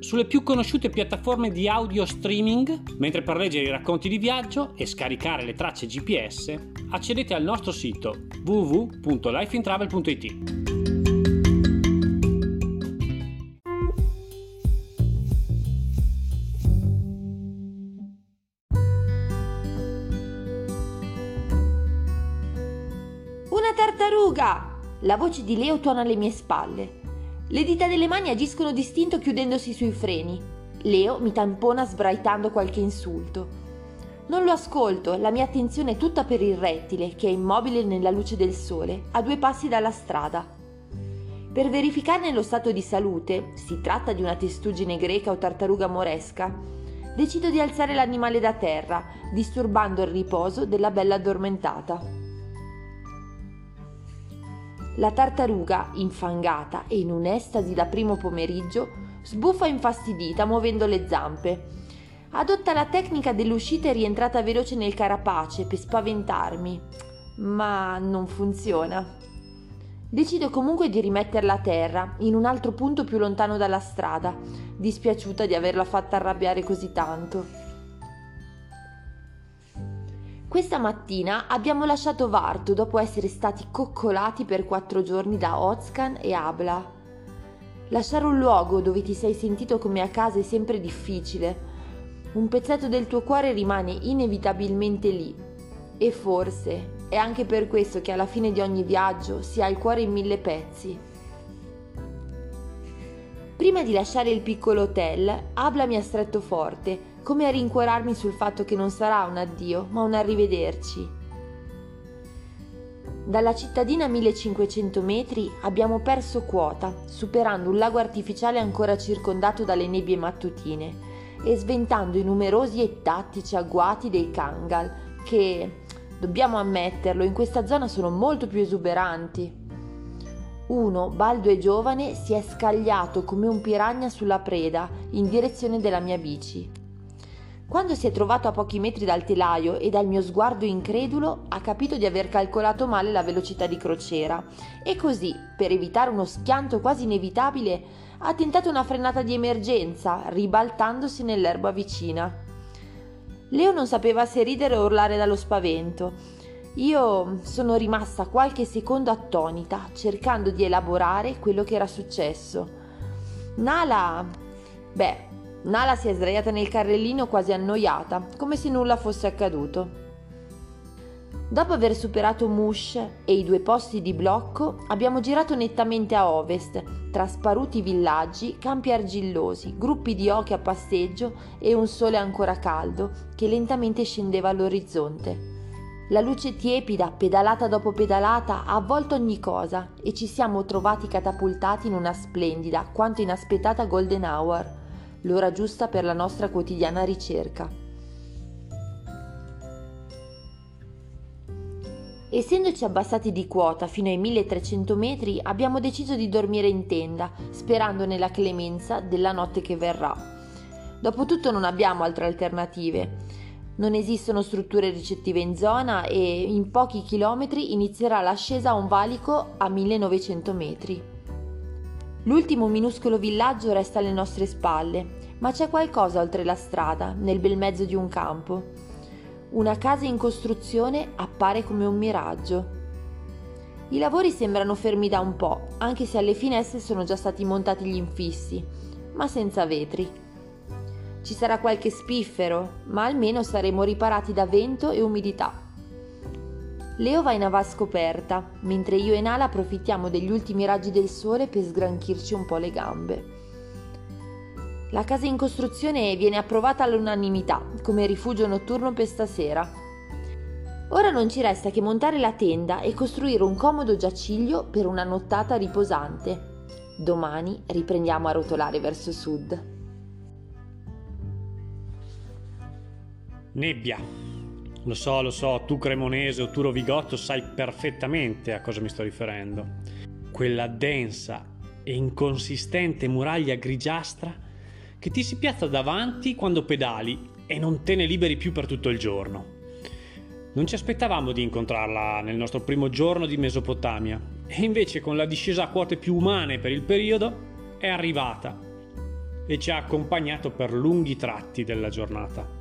sulle più conosciute piattaforme di audio streaming, mentre per leggere i racconti di viaggio e scaricare le tracce GPS accedete al nostro sito www.lifeintravel.it. Una tartaruga! La voce di Leo tuona alle mie spalle. Le dita delle mani agiscono distinto chiudendosi sui freni. Leo mi tampona sbraitando qualche insulto. Non lo ascolto, la mia attenzione è tutta per il rettile che è immobile nella luce del sole, a due passi dalla strada. Per verificarne lo stato di salute, si tratta di una testuggine greca o tartaruga moresca, decido di alzare l'animale da terra, disturbando il riposo della bella addormentata. La tartaruga, infangata e in un'estasi da primo pomeriggio, sbuffa infastidita muovendo le zampe. Adotta la tecnica dell'uscita e rientrata veloce nel carapace per spaventarmi, ma non funziona. Decido comunque di rimetterla a terra, in un altro punto più lontano dalla strada, dispiaciuta di averla fatta arrabbiare così tanto. Questa mattina abbiamo lasciato Varto dopo essere stati coccolati per quattro giorni da Ozcan e Abla. Lasciare un luogo dove ti sei sentito come a casa è sempre difficile. Un pezzetto del tuo cuore rimane inevitabilmente lì. E forse è anche per questo che alla fine di ogni viaggio si ha il cuore in mille pezzi. Prima di lasciare il piccolo hotel, Abla mi ha stretto forte come a rincuorarmi sul fatto che non sarà un addio, ma un arrivederci. Dalla cittadina a 1500 metri abbiamo perso quota, superando un lago artificiale ancora circondato dalle nebbie mattutine e sventando i numerosi e tattici agguati dei Kangal, che, dobbiamo ammetterlo, in questa zona sono molto più esuberanti. Uno, baldo e giovane, si è scagliato come un piranha sulla preda in direzione della mia bici. Quando si è trovato a pochi metri dal telaio e dal mio sguardo incredulo ha capito di aver calcolato male la velocità di crociera e così, per evitare uno schianto quasi inevitabile, ha tentato una frenata di emergenza, ribaltandosi nell'erba vicina. Leo non sapeva se ridere o urlare dallo spavento. Io sono rimasta qualche secondo attonita, cercando di elaborare quello che era successo. Nala... Beh, Nala si è sdraiata nel carrellino quasi annoiata, come se nulla fosse accaduto. Dopo aver superato Mush e i due posti di blocco, abbiamo girato nettamente a ovest, tra sparuti villaggi, campi argillosi, gruppi di oche a passeggio e un sole ancora caldo che lentamente scendeva all'orizzonte. La luce tiepida, pedalata dopo pedalata, ha avvolto ogni cosa e ci siamo trovati catapultati in una splendida quanto inaspettata golden hour l'ora giusta per la nostra quotidiana ricerca. Essendoci abbassati di quota fino ai 1300 metri, abbiamo deciso di dormire in tenda, sperando nella clemenza della notte che verrà. Dopotutto non abbiamo altre alternative. Non esistono strutture ricettive in zona e in pochi chilometri inizierà l'ascesa a un valico a 1900 metri. L'ultimo minuscolo villaggio resta alle nostre spalle, ma c'è qualcosa oltre la strada, nel bel mezzo di un campo. Una casa in costruzione appare come un miraggio. I lavori sembrano fermi da un po', anche se alle finestre sono già stati montati gli infissi, ma senza vetri. Ci sarà qualche spiffero, ma almeno saremo riparati da vento e umidità. Leo va in ava scoperta, mentre io e Nala approfittiamo degli ultimi raggi del sole per sgranchirci un po' le gambe. La casa in costruzione viene approvata all'unanimità come rifugio notturno per stasera. Ora non ci resta che montare la tenda e costruire un comodo giaciglio per una nottata riposante. Domani riprendiamo a rotolare verso sud. Nebbia. Lo so, lo so, tu cremonese o tu rovigotto sai perfettamente a cosa mi sto riferendo. Quella densa e inconsistente muraglia grigiastra che ti si piazza davanti quando pedali e non te ne liberi più per tutto il giorno. Non ci aspettavamo di incontrarla nel nostro primo giorno di Mesopotamia e invece con la discesa a quote più umane per il periodo è arrivata e ci ha accompagnato per lunghi tratti della giornata.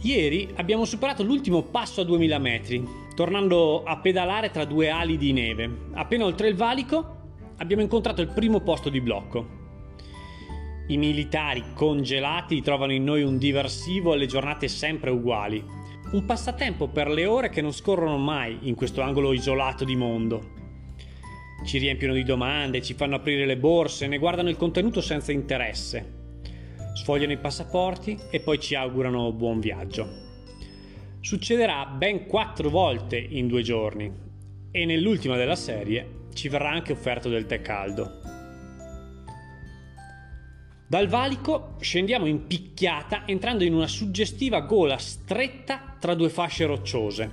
Ieri abbiamo superato l'ultimo passo a 2000 metri, tornando a pedalare tra due ali di neve. Appena oltre il valico abbiamo incontrato il primo posto di blocco. I militari congelati trovano in noi un diversivo alle giornate sempre uguali. Un passatempo per le ore che non scorrono mai in questo angolo isolato di mondo. Ci riempiono di domande, ci fanno aprire le borse, ne guardano il contenuto senza interesse sfogliano i passaporti e poi ci augurano buon viaggio. Succederà ben quattro volte in due giorni e nell'ultima della serie ci verrà anche offerto del tè caldo. Dal valico scendiamo in picchiata entrando in una suggestiva gola stretta tra due fasce rocciose.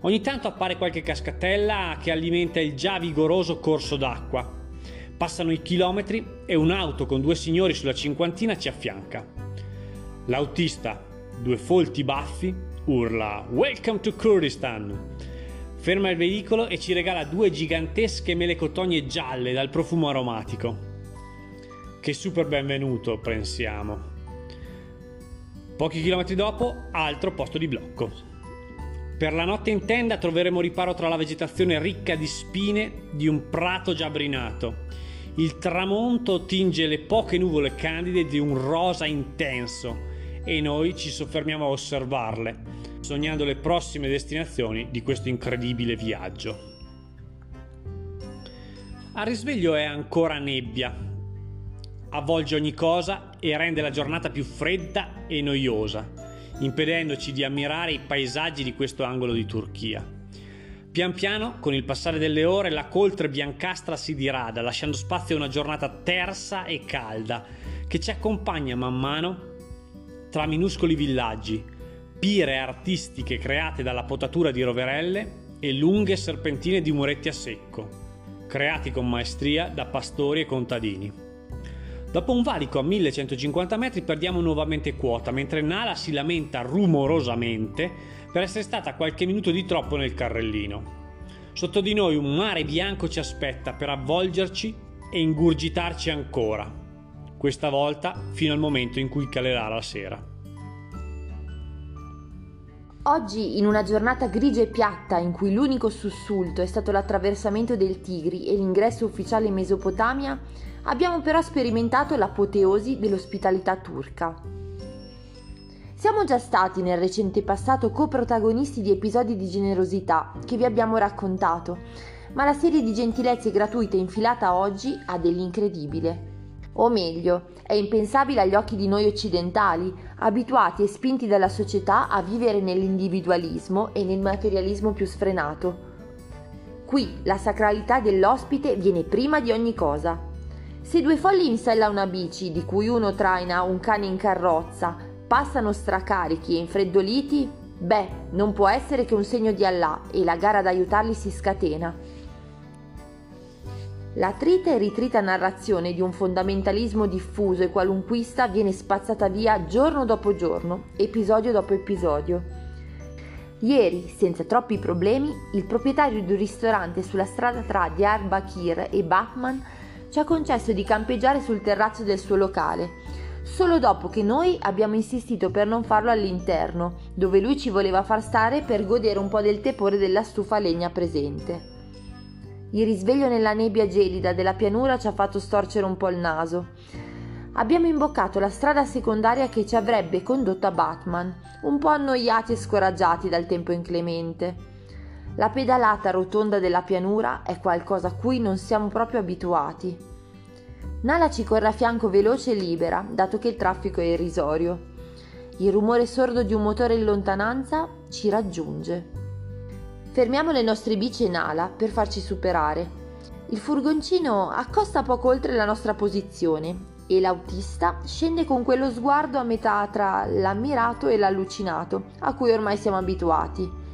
Ogni tanto appare qualche cascatella che alimenta il già vigoroso corso d'acqua Passano i chilometri e un'auto con due signori sulla cinquantina ci affianca. L'autista, due folti baffi, urla Welcome to Kurdistan! Ferma il veicolo e ci regala due gigantesche melecotogne gialle dal profumo aromatico. Che super benvenuto, pensiamo. Pochi chilometri dopo, altro posto di blocco. Per la notte in tenda troveremo riparo tra la vegetazione ricca di spine di un prato già brinato il tramonto tinge le poche nuvole candide di un rosa intenso e noi ci soffermiamo a osservarle, sognando le prossime destinazioni di questo incredibile viaggio. Al risveglio è ancora nebbia, avvolge ogni cosa e rende la giornata più fredda e noiosa, impedendoci di ammirare i paesaggi di questo angolo di Turchia. Pian piano, con il passare delle ore, la coltre biancastra si dirada, lasciando spazio a una giornata tersa e calda che ci accompagna man mano tra minuscoli villaggi, pire artistiche create dalla potatura di roverelle e lunghe serpentine di muretti a secco, creati con maestria da pastori e contadini. Dopo un valico a 1150 metri perdiamo nuovamente quota, mentre Nala si lamenta rumorosamente per essere stata qualche minuto di troppo nel carrellino. Sotto di noi un mare bianco ci aspetta per avvolgerci e ingurgitarci ancora, questa volta fino al momento in cui calerà la sera. Oggi, in una giornata grigia e piatta in cui l'unico sussulto è stato l'attraversamento del Tigri e l'ingresso ufficiale in Mesopotamia, abbiamo però sperimentato l'apoteosi dell'ospitalità turca. Siamo già stati nel recente passato coprotagonisti di episodi di generosità che vi abbiamo raccontato, ma la serie di gentilezze gratuite infilata oggi ha dell'incredibile. O meglio, è impensabile agli occhi di noi occidentali, abituati e spinti dalla società a vivere nell'individualismo e nel materialismo più sfrenato. Qui la sacralità dell'ospite viene prima di ogni cosa. Se due folli in sella a una bici, di cui uno traina un cane in carrozza, passano stracarichi e infreddoliti, beh, non può essere che un segno di Allah e la gara ad aiutarli si scatena. La trita e ritrita narrazione di un fondamentalismo diffuso e qualunquista viene spazzata via giorno dopo giorno, episodio dopo episodio. Ieri, senza troppi problemi, il proprietario di un ristorante sulla strada tra Diyarbakir e Bachman ci ha concesso di campeggiare sul terrazzo del suo locale, solo dopo che noi abbiamo insistito per non farlo all'interno, dove lui ci voleva far stare per godere un po' del tepore della stufa legna presente. Il risveglio nella nebbia gelida della pianura ci ha fatto storcere un po' il naso. Abbiamo imboccato la strada secondaria che ci avrebbe condotto a Batman, un po' annoiati e scoraggiati dal tempo inclemente. La pedalata rotonda della pianura è qualcosa a cui non siamo proprio abituati. Nala ci corre a fianco veloce e libera, dato che il traffico è irrisorio. Il rumore sordo di un motore in lontananza ci raggiunge. Fermiamo le nostre bici in ala per farci superare. Il furgoncino accosta poco oltre la nostra posizione e l'autista scende con quello sguardo a metà tra l'ammirato e l'allucinato, a cui ormai siamo abituati.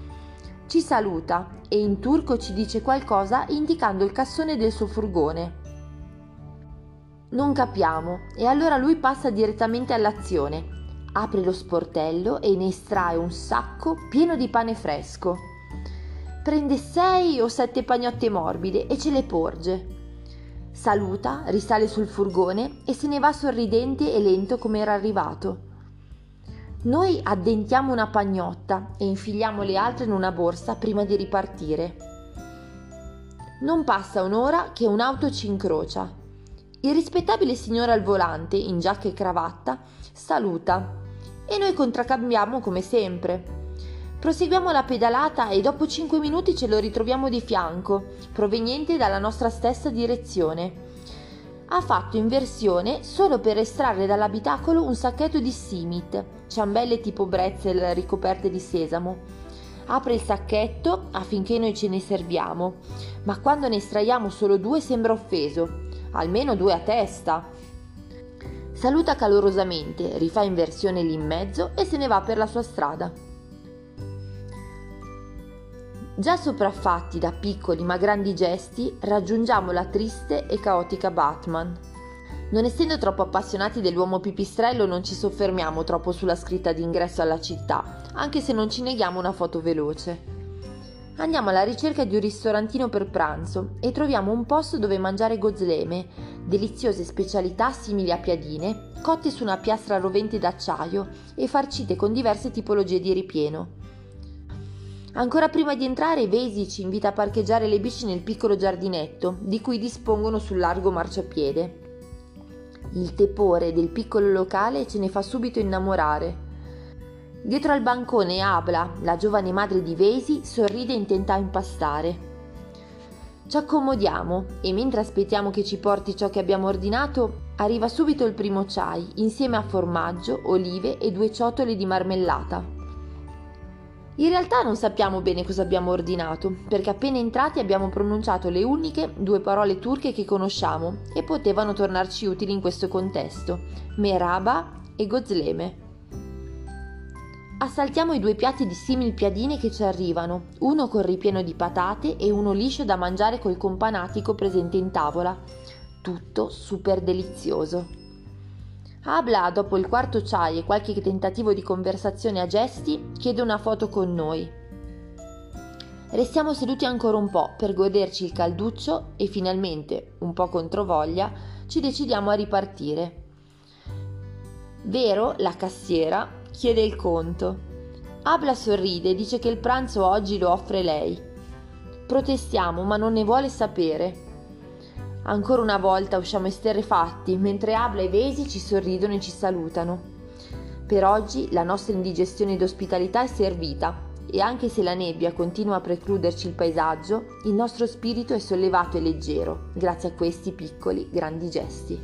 Ci saluta e in turco ci dice qualcosa indicando il cassone del suo furgone. Non capiamo e allora lui passa direttamente all'azione. Apre lo sportello e ne estrae un sacco pieno di pane fresco. Prende sei o sette pagnotte morbide e ce le porge. Saluta, risale sul furgone e se ne va sorridente e lento come era arrivato. Noi addentiamo una pagnotta e infiliamo le altre in una borsa prima di ripartire. Non passa un'ora che un'auto ci incrocia. Il rispettabile signore al volante, in giacca e cravatta, saluta e noi contraccambiamo come sempre. Proseguiamo la pedalata e dopo 5 minuti ce lo ritroviamo di fianco, proveniente dalla nostra stessa direzione. Ha fatto inversione solo per estrarre dall'abitacolo un sacchetto di simit, ciambelle tipo bretzel ricoperte di sesamo. Apre il sacchetto affinché noi ce ne serviamo, ma quando ne estraiamo solo due sembra offeso, almeno due a testa. Saluta calorosamente, rifà inversione lì in mezzo e se ne va per la sua strada. Già sopraffatti da piccoli ma grandi gesti, raggiungiamo la triste e caotica Batman. Non essendo troppo appassionati dell'uomo pipistrello, non ci soffermiamo troppo sulla scritta d'ingresso alla città, anche se non ci neghiamo una foto veloce. Andiamo alla ricerca di un ristorantino per pranzo e troviamo un posto dove mangiare gozleme, deliziose specialità simili a piadine, cotte su una piastra rovente d'acciaio e farcite con diverse tipologie di ripieno. Ancora prima di entrare, Vesi ci invita a parcheggiare le bici nel piccolo giardinetto di cui dispongono sul largo marciapiede. Il tepore del piccolo locale ce ne fa subito innamorare. Dietro al bancone Abla, la giovane madre di Vesi, sorride intenta a impastare. Ci accomodiamo e mentre aspettiamo che ci porti ciò che abbiamo ordinato, arriva subito il primo chai insieme a formaggio, olive e due ciotole di marmellata. In realtà non sappiamo bene cosa abbiamo ordinato, perché appena entrati abbiamo pronunciato le uniche due parole turche che conosciamo e potevano tornarci utili in questo contesto, meraba e gozleme. Assaltiamo i due piatti di simili piadine che ci arrivano, uno con ripieno di patate e uno liscio da mangiare col companatico presente in tavola. Tutto super delizioso. Abla, dopo il quarto chai e qualche tentativo di conversazione a gesti, chiede una foto con noi. Restiamo seduti ancora un po' per goderci il calduccio e finalmente, un po' controvoglia, ci decidiamo a ripartire. Vero, la cassiera, chiede il conto. Abla sorride e dice che il pranzo oggi lo offre lei. Protestiamo, ma non ne vuole sapere. Ancora una volta usciamo esterrefatti, mentre Abla e Vesi ci sorridono e ci salutano. Per oggi la nostra indigestione d'ospitalità è servita e anche se la nebbia continua a precluderci il paesaggio, il nostro spirito è sollevato e leggero grazie a questi piccoli, grandi gesti.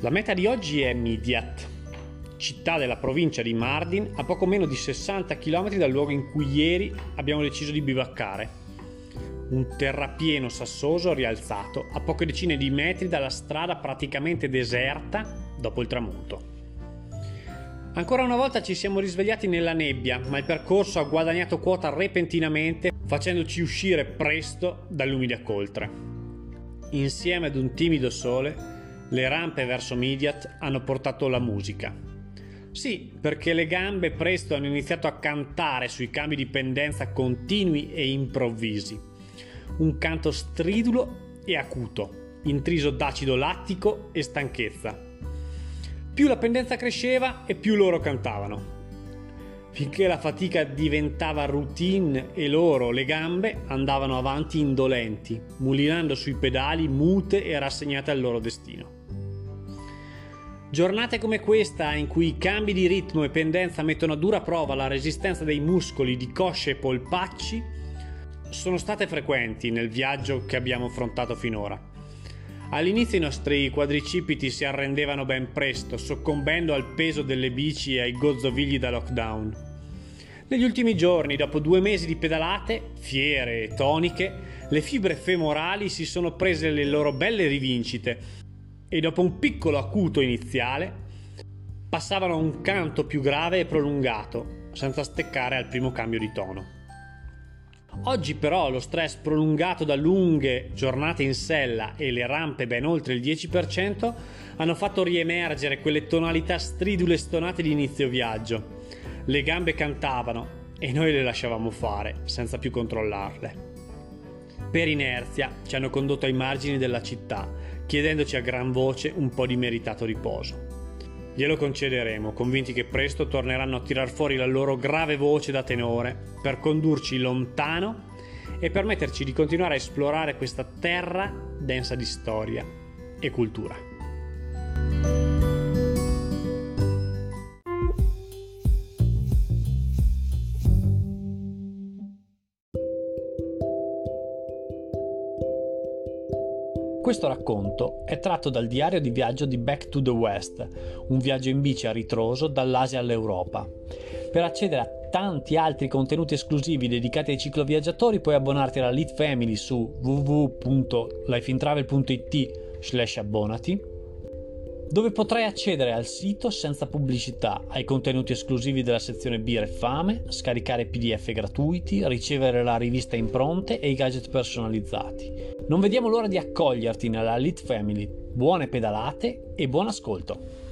La meta di oggi è Midyat, città della provincia di Mardin a poco meno di 60 km dal luogo in cui ieri abbiamo deciso di bivaccare un terrapieno sassoso rialzato a poche decine di metri dalla strada praticamente deserta dopo il tramonto. Ancora una volta ci siamo risvegliati nella nebbia, ma il percorso ha guadagnato quota repentinamente facendoci uscire presto dall'umida coltre. Insieme ad un timido sole, le rampe verso Midiat hanno portato la musica. Sì, perché le gambe presto hanno iniziato a cantare sui cambi di pendenza continui e improvvisi un canto stridulo e acuto, intriso d'acido lattico e stanchezza. Più la pendenza cresceva e più loro cantavano. Finché la fatica diventava routine e loro, le gambe, andavano avanti indolenti, mulinando sui pedali mute e rassegnate al loro destino. Giornate come questa, in cui i cambi di ritmo e pendenza mettono a dura prova la resistenza dei muscoli di cosce e polpacci, sono state frequenti nel viaggio che abbiamo affrontato finora. All'inizio i nostri quadricipiti si arrendevano ben presto, soccombendo al peso delle bici e ai gozzovigli da lockdown. Negli ultimi giorni, dopo due mesi di pedalate, fiere e toniche, le fibre femorali si sono prese le loro belle rivincite e dopo un piccolo acuto iniziale passavano a un canto più grave e prolungato, senza steccare al primo cambio di tono. Oggi però lo stress prolungato da lunghe giornate in sella e le rampe ben oltre il 10% hanno fatto riemergere quelle tonalità stridule stonate di inizio viaggio. Le gambe cantavano e noi le lasciavamo fare senza più controllarle. Per inerzia ci hanno condotto ai margini della città, chiedendoci a gran voce un po' di meritato riposo. Glielo concederemo, convinti che presto torneranno a tirar fuori la loro grave voce da tenore per condurci lontano e permetterci di continuare a esplorare questa terra densa di storia e cultura. Questo racconto è tratto dal diario di viaggio di Back to the West, un viaggio in bici a ritroso dall'Asia all'Europa. Per accedere a tanti altri contenuti esclusivi dedicati ai cicloviaggiatori puoi abbonarti alla Lead Family su www.lifeintravel.it slash abbonati dove potrai accedere al sito senza pubblicità, ai contenuti esclusivi della sezione Birra e Fame, scaricare PDF gratuiti, ricevere la rivista impronte e i gadget personalizzati. Non vediamo l'ora di accoglierti nella Elite Family. Buone pedalate e buon ascolto!